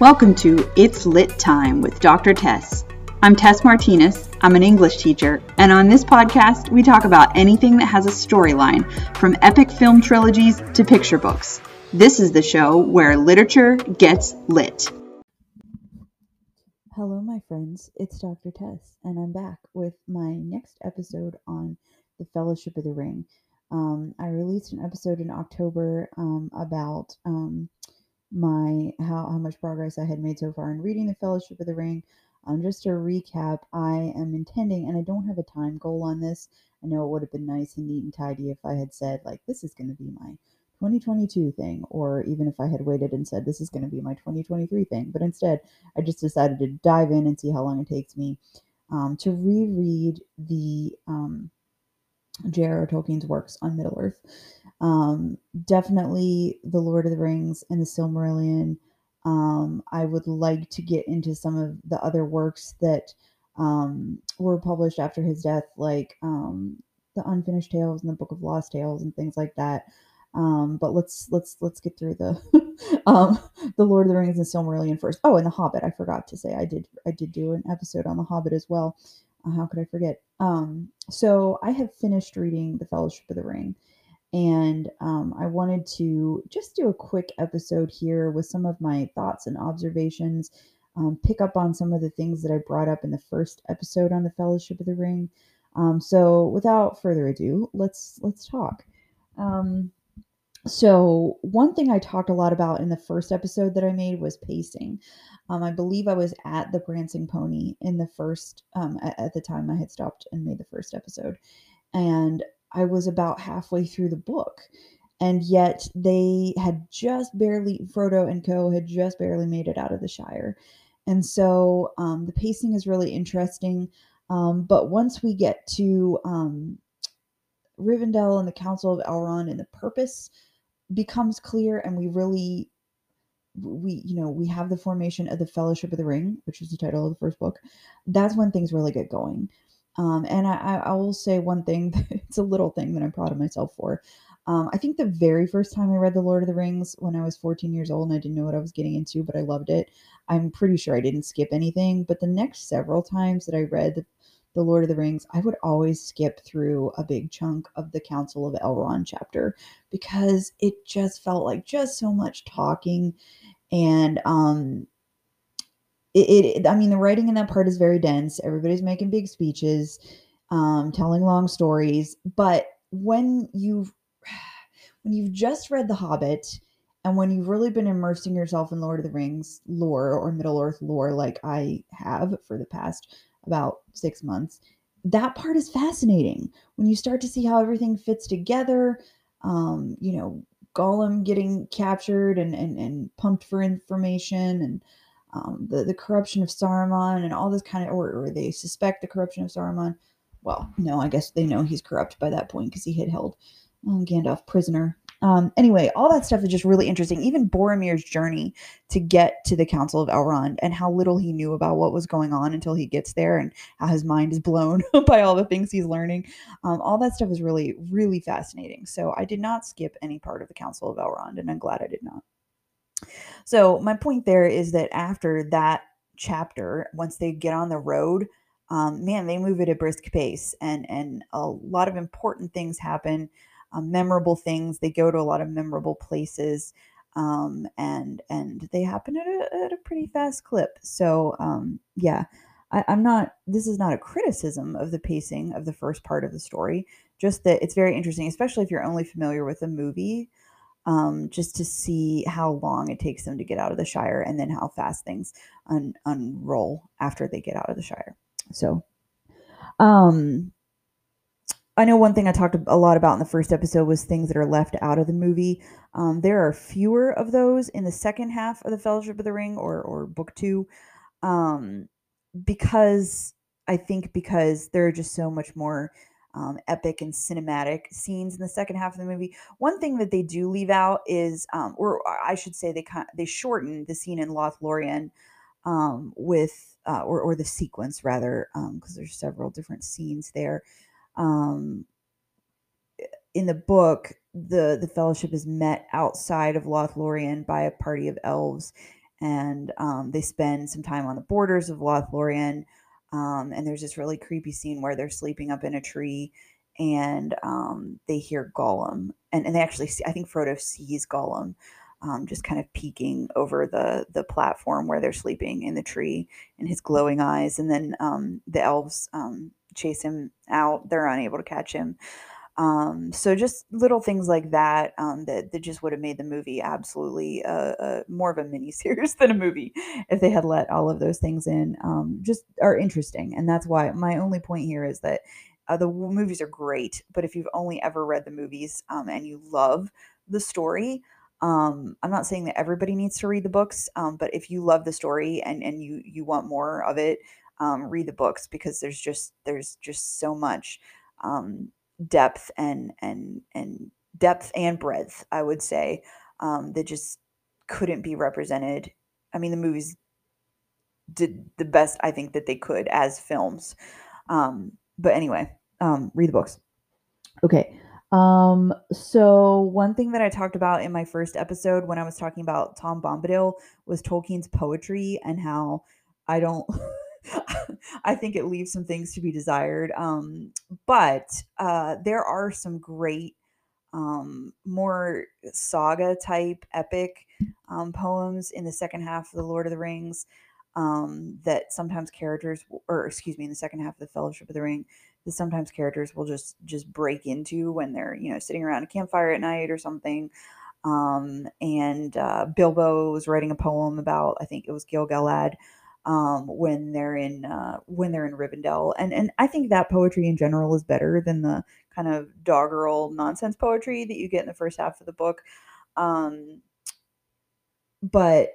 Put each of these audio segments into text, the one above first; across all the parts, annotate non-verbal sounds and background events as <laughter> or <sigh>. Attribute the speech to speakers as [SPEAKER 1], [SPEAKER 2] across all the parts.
[SPEAKER 1] Welcome to It's Lit Time with Dr. Tess. I'm Tess Martinez. I'm an English teacher, and on this podcast, we talk about anything that has a storyline, from epic film trilogies to picture books. This is the show where literature gets lit.
[SPEAKER 2] Hello, my friends. It's Dr. Tess, and I'm back with my next episode on the Fellowship of the Ring. Um, I released an episode in October um, about um, my how how much progress I had made so far in reading the Fellowship of the Ring. Um, just to recap, I am intending, and I don't have a time goal on this. I know it would have been nice and neat and tidy if I had said like this is going to be my 2022 thing, or even if I had waited and said this is going to be my 2023 thing. But instead, I just decided to dive in and see how long it takes me um, to reread the um, J.R.R. Tolkien's works on Middle Earth. Um, definitely The Lord of the Rings and the Silmarillion. Um, I would like to get into some of the other works that um, were published after his death, like um, the Unfinished Tales and the Book of Lost Tales and things like that. Um, but let's let's let's get through the <laughs> um, the Lord of the Rings and Silmarillion first. Oh, and the Hobbit. I forgot to say I did I did do an episode on the Hobbit as well. Uh, how could I forget? So I have finished reading The Fellowship of the Ring, and um, I wanted to just do a quick episode here with some of my thoughts and observations. Um, pick up on some of the things that I brought up in the first episode on the Fellowship of the Ring. Um, so, without further ado, let's let's talk. Um, so, one thing I talked a lot about in the first episode that I made was pacing. Um, I believe I was at the Prancing Pony in the first, um, at, at the time I had stopped and made the first episode. And I was about halfway through the book. And yet they had just barely, Frodo and Co. had just barely made it out of the Shire. And so um, the pacing is really interesting. Um, but once we get to um, Rivendell and the Council of Elrond and the purpose becomes clear and we really we you know we have the formation of the fellowship of the ring which is the title of the first book that's when things really get going um, and I, I will say one thing <laughs> it's a little thing that i'm proud of myself for. Um, i think the very first time i read the lord of the rings when i was 14 years old and i didn't know what i was getting into but i loved it i'm pretty sure i didn't skip anything but the next several times that i read the, the Lord of the Rings, I would always skip through a big chunk of the Council of Elrond chapter because it just felt like just so much talking and um it, it I mean the writing in that part is very dense. Everybody's making big speeches, um telling long stories, but when you've <sighs> when you've just read The Hobbit and when you've really been immersing yourself in Lord of the Rings lore or Middle Earth lore like I have for the past about six months, that part is fascinating. When you start to see how everything fits together, um, you know, Gollum getting captured and, and, and pumped for information and um, the, the corruption of Saruman and all this kind of, or, or they suspect the corruption of Saruman. Well, no, I guess they know he's corrupt by that point because he had held um, Gandalf prisoner um, anyway, all that stuff is just really interesting. Even Boromir's journey to get to the Council of Elrond and how little he knew about what was going on until he gets there and how his mind is blown <laughs> by all the things he's learning. Um, all that stuff is really, really fascinating. So I did not skip any part of the Council of Elrond, and I'm glad I did not. So my point there is that after that chapter, once they get on the road, um, man, they move at a brisk pace, and and a lot of important things happen um, memorable things. They go to a lot of memorable places, um, and and they happen at a, at a pretty fast clip. So um, yeah, I, I'm not. This is not a criticism of the pacing of the first part of the story. Just that it's very interesting, especially if you're only familiar with the movie. Um, just to see how long it takes them to get out of the Shire and then how fast things un- unroll after they get out of the Shire. So, um, I know one thing I talked a lot about in the first episode was things that are left out of the movie. Um, there are fewer of those in the second half of the Fellowship of the Ring or or book two, um, because I think because there are just so much more um, epic and cinematic scenes in the second half of the movie. One thing that they do leave out is, um, or I should say, they kind they shorten the scene in Lothlorien um, with, uh, or or the sequence rather, because um, there's several different scenes there um, in the book, the the fellowship is met outside of Lothlorien by a party of elves, and um, they spend some time on the borders of Lothlorien. Um, and there's this really creepy scene where they're sleeping up in a tree and um, they hear Gollum. And, and they actually see, I think Frodo sees Gollum um, just kind of peeking over the, the platform where they're sleeping in the tree in his glowing eyes. And then um, the elves um, chase him out. They're unable to catch him. Um, so just little things like that um, that that just would have made the movie absolutely uh, uh, more of a mini series <laughs> than a movie if they had let all of those things in. Um, just are interesting, and that's why my only point here is that uh, the movies are great, but if you've only ever read the movies um, and you love the story. Um, I'm not saying that everybody needs to read the books, um, but if you love the story and, and you you want more of it, read the books because there's just there's just so much um, depth and and and depth and breadth i would say um, that just couldn't be represented. I mean the movies did the best i think that they could as films. Um, but anyway um, read the books. Okay um, so one thing that i talked about in my first episode when i was talking about tom bombadil was tolkien's poetry and how i don't <laughs> <laughs> I think it leaves some things to be desired. Um, but uh, there are some great, um, more saga type epic um, poems in the second half of The Lord of the Rings um, that sometimes characters, or excuse me, in the second half of The Fellowship of the Ring, that sometimes characters will just just break into when they're you know sitting around a campfire at night or something. Um, and uh, Bilbo was writing a poem about, I think it was Gil-galad, um, when they're in uh, when they're in Rivendell, and and I think that poetry in general is better than the kind of doggerel nonsense poetry that you get in the first half of the book. Um, but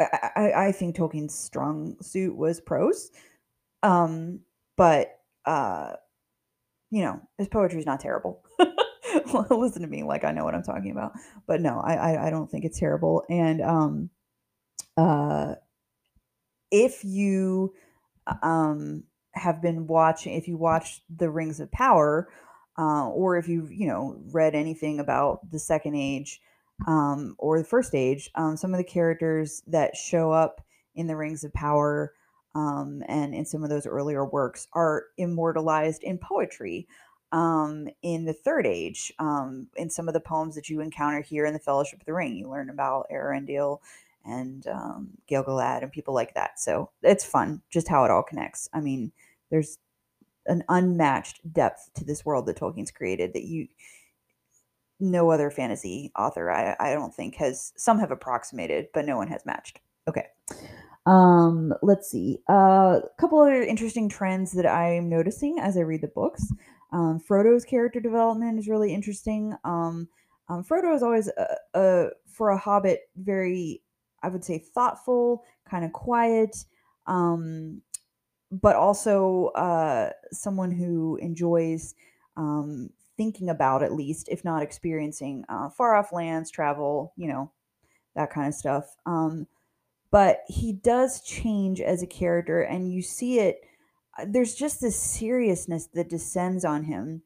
[SPEAKER 2] I, I, I think Tolkien's strong suit was prose, um, but uh, you know his poetry is not terrible. <laughs> Listen to me like I know what I'm talking about, but no, I I, I don't think it's terrible, and um, uh if you um, have been watching, if you watched the Rings of Power, uh, or if you've you know read anything about the Second Age um, or the First Age, um, some of the characters that show up in the Rings of Power um, and in some of those earlier works are immortalized in poetry. Um, in the Third Age, um, in some of the poems that you encounter here in the Fellowship of the Ring, you learn about Eärendil and um, Gil-galad and people like that. So it's fun, just how it all connects. I mean, there's an unmatched depth to this world that Tolkien's created that you no other fantasy author I, I don't think has some have approximated, but no one has matched. Okay. Um, let's see. Uh, a couple other interesting trends that I'm noticing as I read the books. Um, Frodo's character development is really interesting. Um, um, Frodo is always a, a, for a hobbit very I would say thoughtful, kind of quiet, um, but also uh, someone who enjoys um, thinking about, at least, if not experiencing uh, far off lands, travel, you know, that kind of stuff. Um, but he does change as a character, and you see it. Uh, there's just this seriousness that descends on him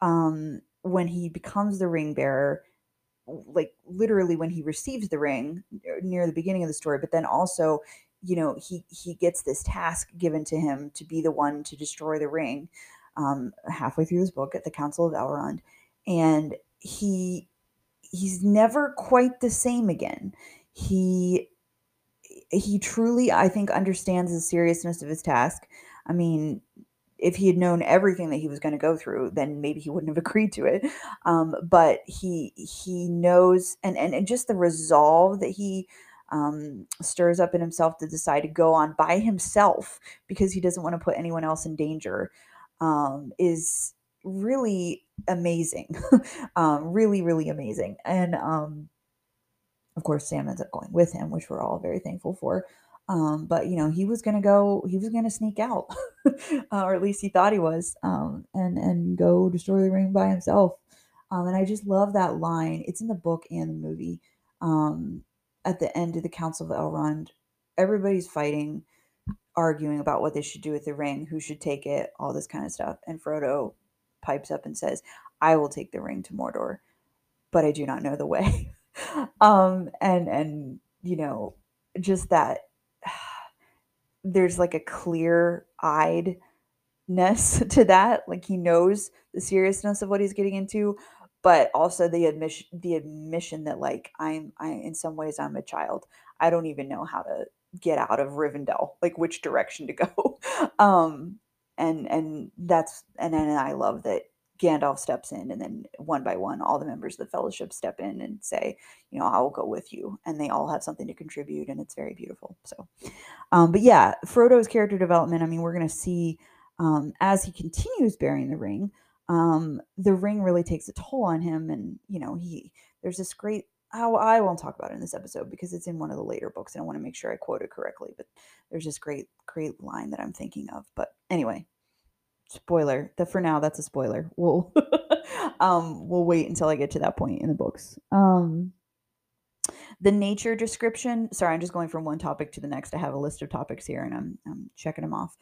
[SPEAKER 2] um, when he becomes the ring bearer like literally when he receives the ring uh, near the beginning of the story, but then also, you know, he he gets this task given to him to be the one to destroy the ring. Um, halfway through this book at the Council of Elrond, and he he's never quite the same again. He he truly, I think, understands the seriousness of his task. I mean, if he had known everything that he was going to go through, then maybe he wouldn't have <laughs> agreed to it. Um, but he he knows, and, and and just the resolve that he um, stirs up in himself to decide to go on by himself because he doesn't want to put anyone else in danger um, is really amazing. <laughs> um, really, really amazing. And um, of course, Sam ends up going with him, which we're all very thankful for. Um, but you know, he was gonna go, he was gonna sneak out, <laughs> uh, or at least he thought he was, um, and and go destroy the ring by himself. Um, and I just love that line. It's in the book and the movie. Um, at the end of the Council of Elrond, everybody's fighting, arguing about what they should do with the ring, who should take it, all this kind of stuff. And Frodo pipes up and says, "I will take the ring to Mordor, but I do not know the way." <laughs> um, and and you know just that there's like a clear eyedness <laughs> to that. Like he knows the seriousness of what he's getting into, but also the admission the admission that like I'm I in some ways I'm a child. I don't even know how to get out of Rivendell, like which direction to go. <laughs> um and and that's and then I love that Gandalf steps in and then one by one all the members of the fellowship step in and say, you know, I will go with you and they all have something to contribute and it's very beautiful. So um but yeah, Frodo's character development, I mean, we're going to see um as he continues bearing the ring, um the ring really takes a toll on him and you know, he there's this great how I won't talk about it in this episode because it's in one of the later books and I want to make sure I quote it correctly. But there's this great, great line that I'm thinking of. But anyway, spoiler. That for now, that's a spoiler. We'll <laughs> um we'll wait until I get to that point in the books. Um the nature description. Sorry, I'm just going from one topic to the next. I have a list of topics here and I'm I'm checking them off.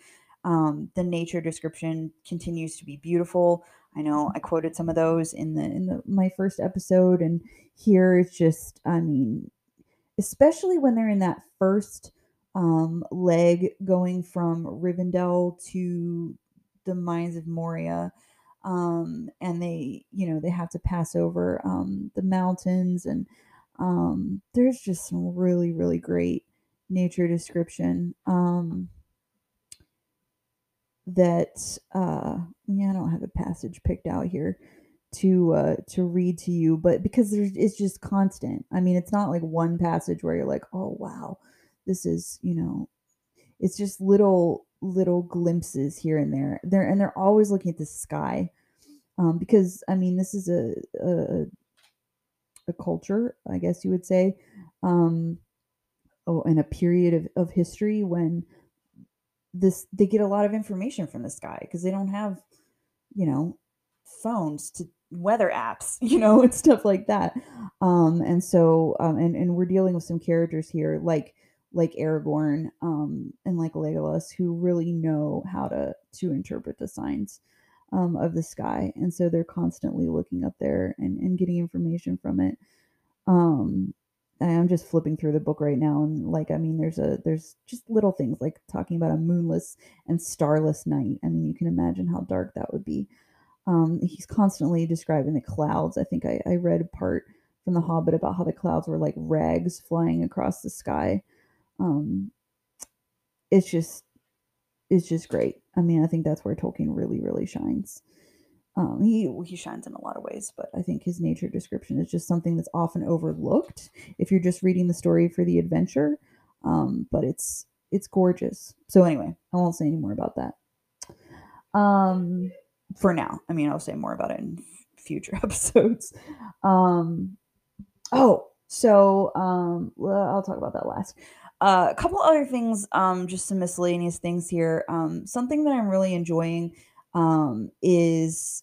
[SPEAKER 2] Um, the nature description continues to be beautiful. I know I quoted some of those in the in the my first episode, and here it's just, I mean, especially when they're in that first um, leg going from Rivendell to the mines of Moria. Um, and they, you know, they have to pass over um, the mountains, and um, there's just some really, really great nature description. Um, that uh yeah, I don't have a passage picked out here to uh to read to you, but because there's it's just constant. I mean, it's not like one passage where you're like, "Oh, wow. This is, you know, it's just little little glimpses here and there. They're and they're always looking at the sky. Um because I mean, this is a a a culture, I guess you would say. Um oh, in a period of, of history when this they get a lot of information from the sky because they don't have you know phones to weather apps <laughs> you know and stuff like that um and so um and and we're dealing with some characters here like like Aragorn um and like Legolas who really know how to to interpret the signs um of the sky and so they're constantly looking up there and and getting information from it um I'm just flipping through the book right now, and like, I mean, there's a there's just little things like talking about a moonless and starless night. I mean, you can imagine how dark that would be. Um, he's constantly describing the clouds. I think I, I read a part from The Hobbit about how the clouds were like rags flying across the sky. Um, it's just it's just great. I mean, I think that's where Tolkien really really shines. Um, he he shines in a lot of ways, but I think his nature description is just something that's often overlooked if you're just reading the story for the adventure. Um, but it's it's gorgeous. So anyway, I won't say any more about that. Um, for now, I mean, I'll say more about it in future <laughs> episodes. Um, oh, so um, I'll talk about that last. Uh, a couple other things, um, just some miscellaneous things here. Um, something that I'm really enjoying um, is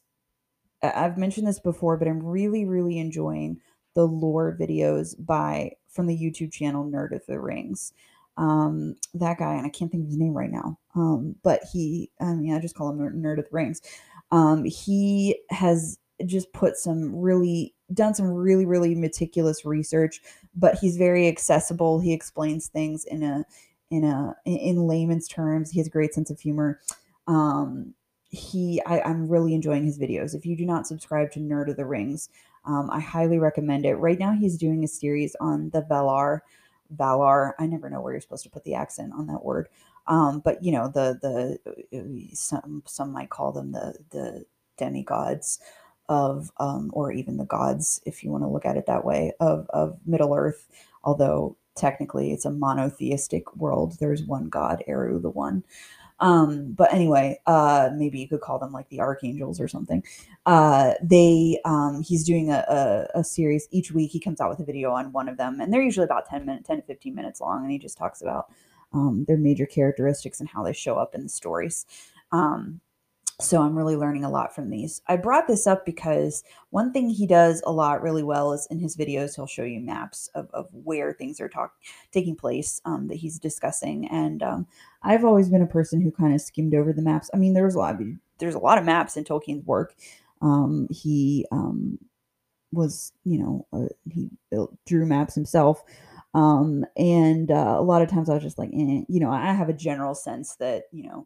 [SPEAKER 2] I've mentioned this before, but I'm really, really enjoying the lore videos by from the YouTube channel Nerd of the Rings. Um, that guy, and I can't think of his name right now. Um, but he, I mean, I just call him Nerd Nerd of the Rings. Um, he has just put some really done some really really meticulous research but he's very accessible. He explains things in a in a in layman's terms. He has a great sense of humor. Um he I, i'm really enjoying his videos. If you do not subscribe to nerd of the rings um, i highly recommend it. Right now he's doing a series on the valar valar i never know where you're supposed to put the accent on that word um, but you know the the some some might call them the the demigods of um, or even the gods if you want to look at it that way of of middle earth although technically it's a monotheistic world there's one god eru the one. Um but anyway uh maybe you could call them like the archangels or something. Uh they um he's doing a, a, a series each week he comes out with a video on one of them and they're usually about 10 minutes 10 to 15 minutes long and he just talks about um their major characteristics and how they show up in the stories. Um so I'm really learning a lot from these. I brought this up because one thing he does a lot really well is in his videos, he'll show you maps of, of where things are talk, taking place um, that he's discussing. And um, I've always been a person who kind of skimmed over the maps. I mean, there's a lot of, there's a lot of maps in Tolkien's work. Um, he um, was, you know, uh, he drew maps himself. Um, and uh, a lot of times I was just like, eh, you know, I have a general sense that, you know,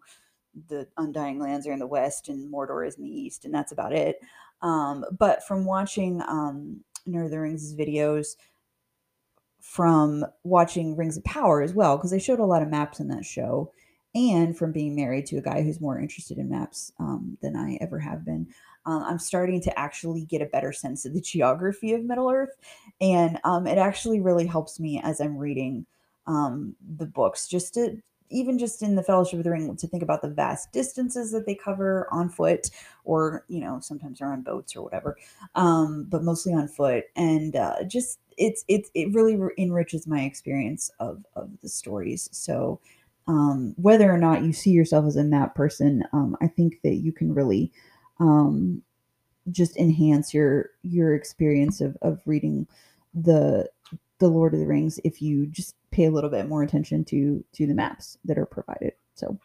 [SPEAKER 2] the Undying Lands are in the west and Mordor is in the east, and that's about it. Um, but from watching um, Nerd of the Rings videos, from watching Rings of Power as well, because they showed a lot of maps in that show, and from being married to a guy who's more interested in maps um, than I ever have been. Um, I'm starting to actually get a better sense of the <laughs> geography of Middle Earth, and um, it actually really helps me as I'm reading um, the books, just to even just in the Fellowship of the Ring, to think about the vast distances that they cover on foot, or you know, sometimes they're on boats or whatever, um, but mostly on foot, and uh, just it's it's it really enriches my experience of of the stories. So um, whether or not you see yourself as a map person, um, I think that you can really um, just enhance your your experience of of reading the the Lord of the Rings if you just pay a little bit more attention to to the maps that are provided. So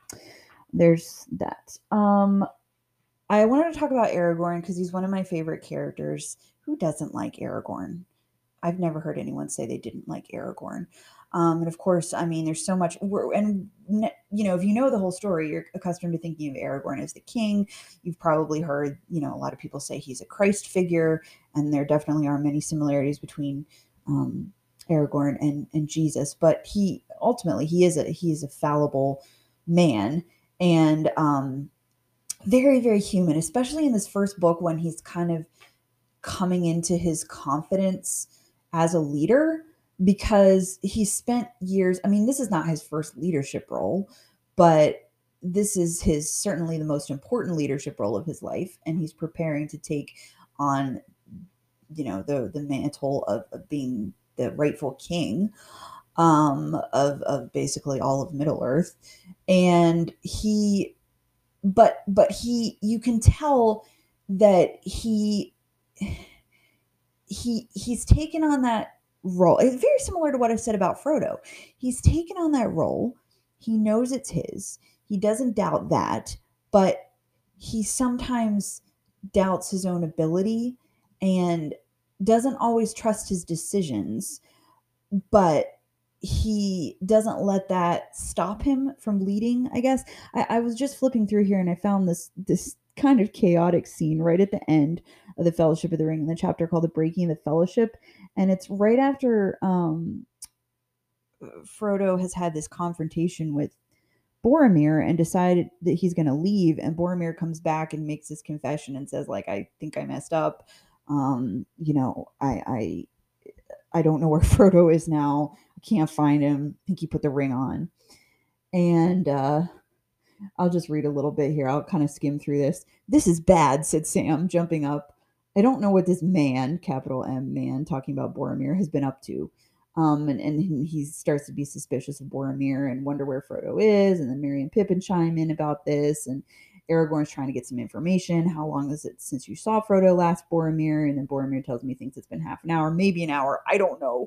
[SPEAKER 2] there's that. Um I wanted to talk about Aragorn because he's one of my favorite characters. Who doesn't like Aragorn? I've never heard anyone say they didn't like Aragorn. Um, and of course, I mean, there's so much, and you know, if you know the whole story, you're accustomed to thinking of Aragorn as the king. You've probably heard, you know, a lot of people say he's a Christ figure, and there definitely are many similarities between um, Aragorn and and Jesus. But he ultimately he is a he is a fallible man, and um, very very human, especially in this first book when he's kind of coming into his confidence as a leader because he spent years i mean this is not his first leadership role but this is his certainly the most important leadership role of his life and he's preparing to take on you know the the mantle of, of being the rightful king um of of basically all of middle earth and he but but he you can tell that he he he's taken on that role. It's very similar to what I said about Frodo. He's taken on that role. He knows it's his. He doesn't doubt that, but he sometimes doubts his own ability and doesn't always trust his decisions, but he doesn't let that stop him from leading, I guess. I, I was just flipping through here and I found this this kind of chaotic scene right at the end of the Fellowship of the Ring in the chapter called The Breaking of the Fellowship and it's right after um, Frodo has had this confrontation with Boromir and decided that he's going to leave, and Boromir comes back and makes his confession and says, like, I think I messed up. Um, you know, I, I, I don't know where <laughs> Frodo is now. I can't find him. I think he put the ring on. And uh, I'll just read a little bit here. I'll kind of skim through this. This is bad, said Sam, jumping up. I don't know what this man, capital M man, talking about Boromir, has been up to. Um, and, and he starts to be suspicious of Boromir and wonder where Frodo is. And then Merry and Pippin chime in about this. And Aragorn's trying to get some information. How long is it since you saw Frodo last, Boromir? And then Boromir tells me thinks it's been half an hour, maybe an hour. I don't know.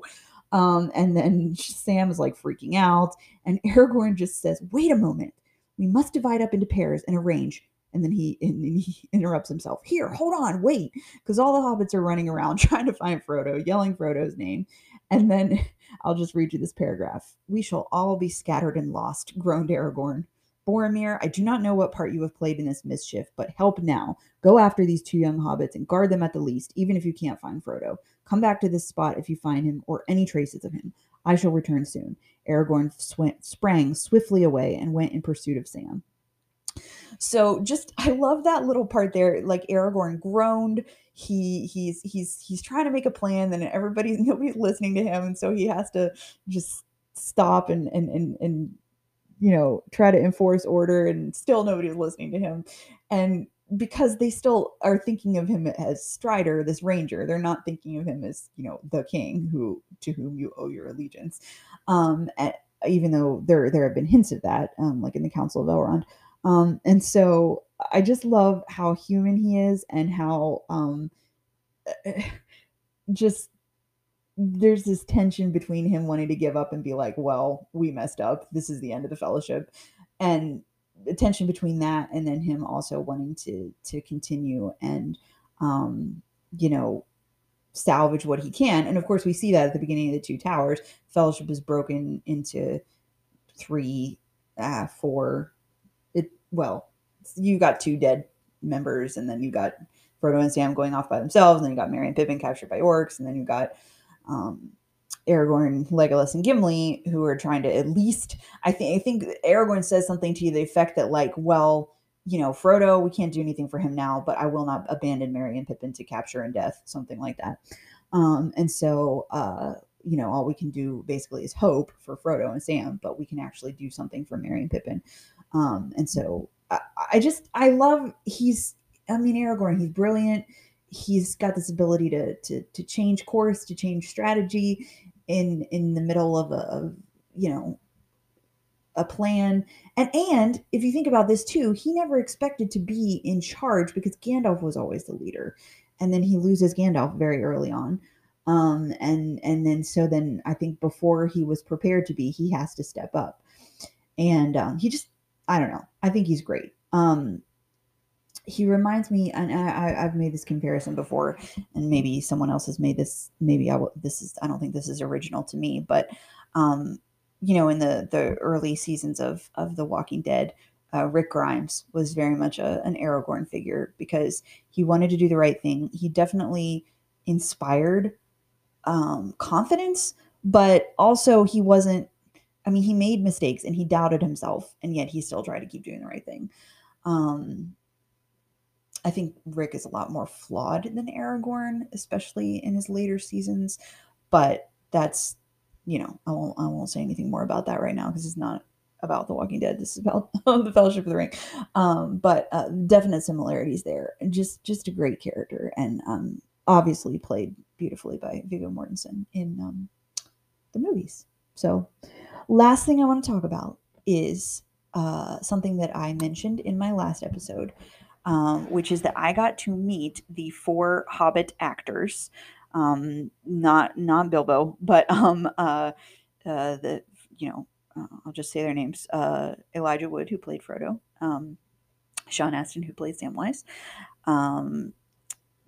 [SPEAKER 2] Um, and then <laughs> Sam is like freaking out. And <laughs> Aragorn just says, Wait a moment. We must divide up into pairs and arrange and then he <laughs> and then he interrupts himself. Here, hold on, wait, because all the hobbits are running around trying to find Frodo, yelling Frodo's name. And then I'll just read you this paragraph. We shall all be scattered and lost, groaned Aragorn. Boromir, I do not know what part you have played in this mischief, but help now. Go after these two young hobbits and guard them at the least, even if you can't find Frodo. Come back to this spot if you find him or any traces of him. I shall return soon. Aragorn sw- sprang swiftly away and went in pursuit of Sam. So just I love that little part there. Like Aragorn groaned. He he's he's he's trying to make a plan, and everybody's <laughs> nobody's listening to him, and so he has to just stop and and and and you know try to enforce order, and still nobody's listening to him, and because they still are thinking of him as Strider, this ranger. They're not thinking of him as, you know, the king who to whom you owe your allegiance. Um, even though there there have been hints of that, um, like in the Council of Elrond. Um, and so I just love how human he is and how um, <sighs> just there's this tension between him wanting to give up and be like, well, we messed up. This is the end of the fellowship. And the tension between that and then him also wanting to to continue and um, you know salvage what he can. And of course, we see that at the beginning of the Two Towers. Fellowship is broken into three, uh, four. It well, you got two dead members, and then you got Frodo and Sam going off by themselves, and then you got Merry and Pippin captured by orcs, and then you got um, Aragorn, Legolas, and Gimli who are trying to at least. I think I think Aragorn says something to the effect that like, well you know, Frodo, we can't do anything for him now, but I will not abandon Merry and Pippin to capture and death, something like that. Um, and so, uh, you know, all we can do basically is hope for Frodo and Sam, but we can actually do something for Merry and Pippin. Um, and so I, I just, I love, he's, I mean, Aragorn, he's brilliant. He's got this ability to, to, to change course, to change strategy in, in the middle of a, of, you know, a plan. And and if you think about this too, he never expected to be in charge because Gandalf was always the leader. And then he loses Gandalf very early on. Um, and and then so then I think before he was prepared to be, he has to step up. And um, he just I don't know. I think he's great. Um, he reminds me, and I, have made this comparison before, and maybe someone else has made this. Maybe I will. This is. I don't think this is original to me, but um, you know, in the the early seasons of of The Walking Dead, uh, Rick Grimes was very much a, an Aragorn figure because he wanted to do the right thing. He definitely inspired um, confidence, but also he wasn't. I mean, he made mistakes and he doubted himself, and yet he still tried to keep doing the right thing. Um, I think Rick is a lot more flawed than Aragorn, especially in his later seasons, but that's you know, I won't I won't say anything more about that right now because it's not about The Walking Dead. This is about <laughs> the Fellowship of the Ring. Um, but uh, definite similarities there, just just a great character, and um, obviously played beautifully by Viggo Mortensen in um, the movies. So, last thing I want to talk about is uh, something that I mentioned in my last episode, um, which is that I got to meet the four Hobbit actors um, not not Bilbo, but um, uh, uh, the you know uh, I'll just say their names: uh, Elijah Wood, who played Frodo, um, Sean Astin, who played Samwise, um,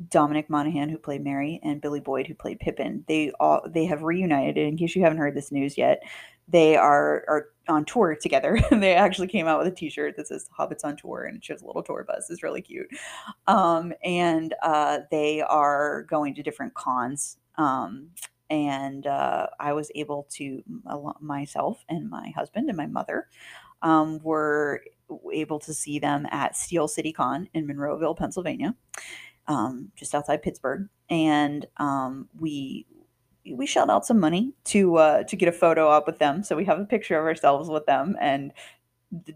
[SPEAKER 2] Dominic Monaghan, who played Merry, and Billy Boyd, who played Pippin. They all they have reunited. In case you haven't heard this news yet, they are are on tour together. <laughs> they actually came out with a T-shirt that says "Hobbits on Tour" and it shows a little tour bus. It's really cute. Um, and uh, they are going to different cons. Um, and uh, I was able to myself and my husband and my mother um, were able to see them at Steel City Con in Monroeville, Pennsylvania, um, just outside Pittsburgh. And um, we we shelled out some money to uh, to get a photo up with them. So we have a picture of ourselves with them, and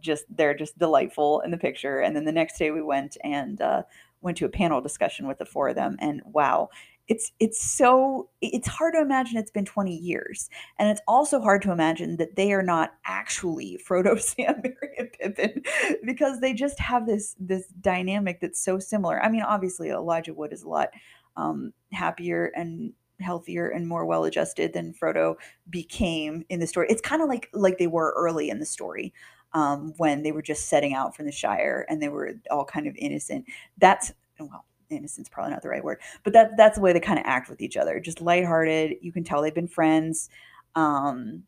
[SPEAKER 2] just they're just delightful in the picture. And then the next day we went and uh, went to a panel discussion with the four of them, and wow, it's it's so it's hard to imagine it's been 20 years and it's also hard to imagine that they are not actually frodo <laughs> sam merry and pippin because they just have this this dynamic that's so similar i mean obviously elijah wood is a lot um, happier and healthier and more well adjusted than Frodo became in the story. It's kind of like like they were early in the story. Um, when they were just setting out from the Shire and they were all kind of innocent. That's well, innocent's probably not the right word, but that that's the way they kind of act with each other. Just lighthearted. You can tell they've been friends. Um,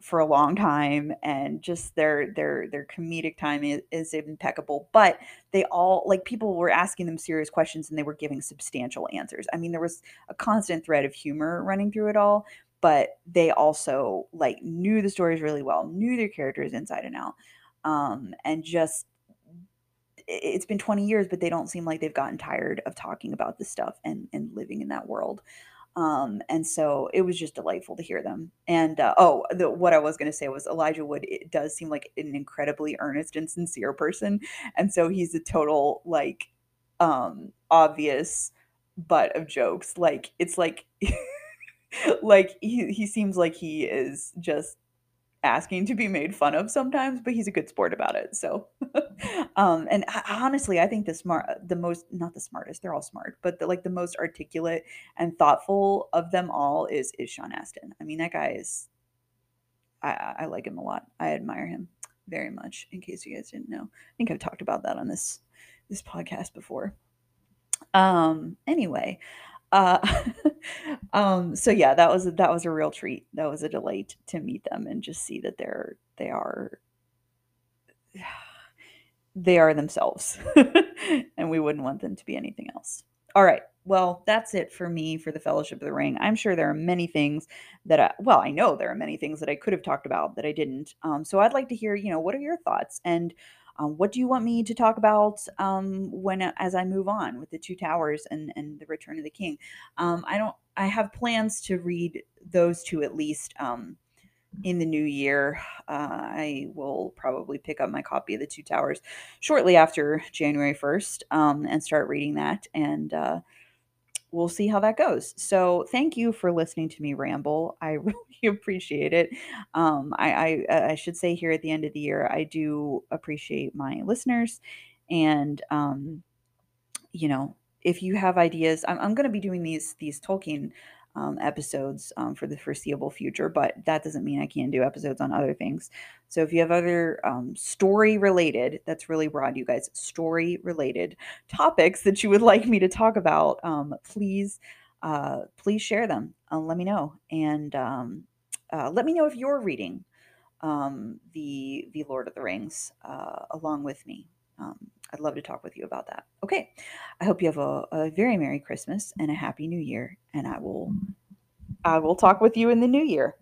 [SPEAKER 2] for a long time and just their their their comedic time is, is, impeccable but they all like people were asking them serious questions and they were giving substantial answers. I mean there was a constant thread of humor running through it all but they also like knew the stories really well knew their characters inside and out um and just it's been 20 years but they don't seem like they've gotten tired of talking about this stuff and and living in that world um, and so it was just delightful to hear them. And uh, oh, the, what I was going to say was Elijah Wood. It does seem like an incredibly earnest and sincere person, and so he's a total like um, obvious butt of jokes. Like it's like <laughs> like he he seems like he is just asking to be made fun of sometimes, but he's a good sport about it. So, <laughs> um, and honestly, I think the smart, the most, not the smartest, they're all smart, but the, like the most articulate and thoughtful of them all is is Sean Astin. I mean, that guy is, I, I like him a lot. I admire him very much. In case you guys didn't know, I think I've talked about that on this this podcast before. Um, anyway, uh, <laughs>
[SPEAKER 1] um, so yeah, that was that was a real treat. That was a delight to meet them and just see that they're they are <sighs> they are themselves, <laughs> and we wouldn't want them to be anything else. All right. Well, that's it for me for the Fellowship of the Ring. I'm sure there are many things that, I, well, I know there are many things that I could have talked about that I didn't. Um, so I'd like to hear, you know, what are your thoughts and um, what do you want me to talk about um, when as I move on with the Two Towers and and the Return of the King? Um, I don't. I have plans to read those two at least um, in the new year. Uh, I will probably pick up my copy of the Two Towers shortly after January first um, and start reading that and. Uh, we'll see how that goes. So thank you for listening to me ramble. I <laughs> really appreciate it. Um, I, I, I should say here at the end of the year, I do appreciate my listeners, and um, you know, if you have ideas, I'm, I'm going to be doing these these Tolkien um, episodes um, for the foreseeable future, but that doesn't mean I can't do episodes on other things. So if you have other um, story related, that's really broad, you guys, story related topics that you would like me to talk about, um, please, uh, please share them. Uh, let me know, and um, uh, let me know if you're reading um, the the Lord of the Rings uh, along with me. I'd love to talk with you about that. Okay. I hope you have a, a very Merry Christmas and a Happy New Year. And I will I will talk with you in the new year.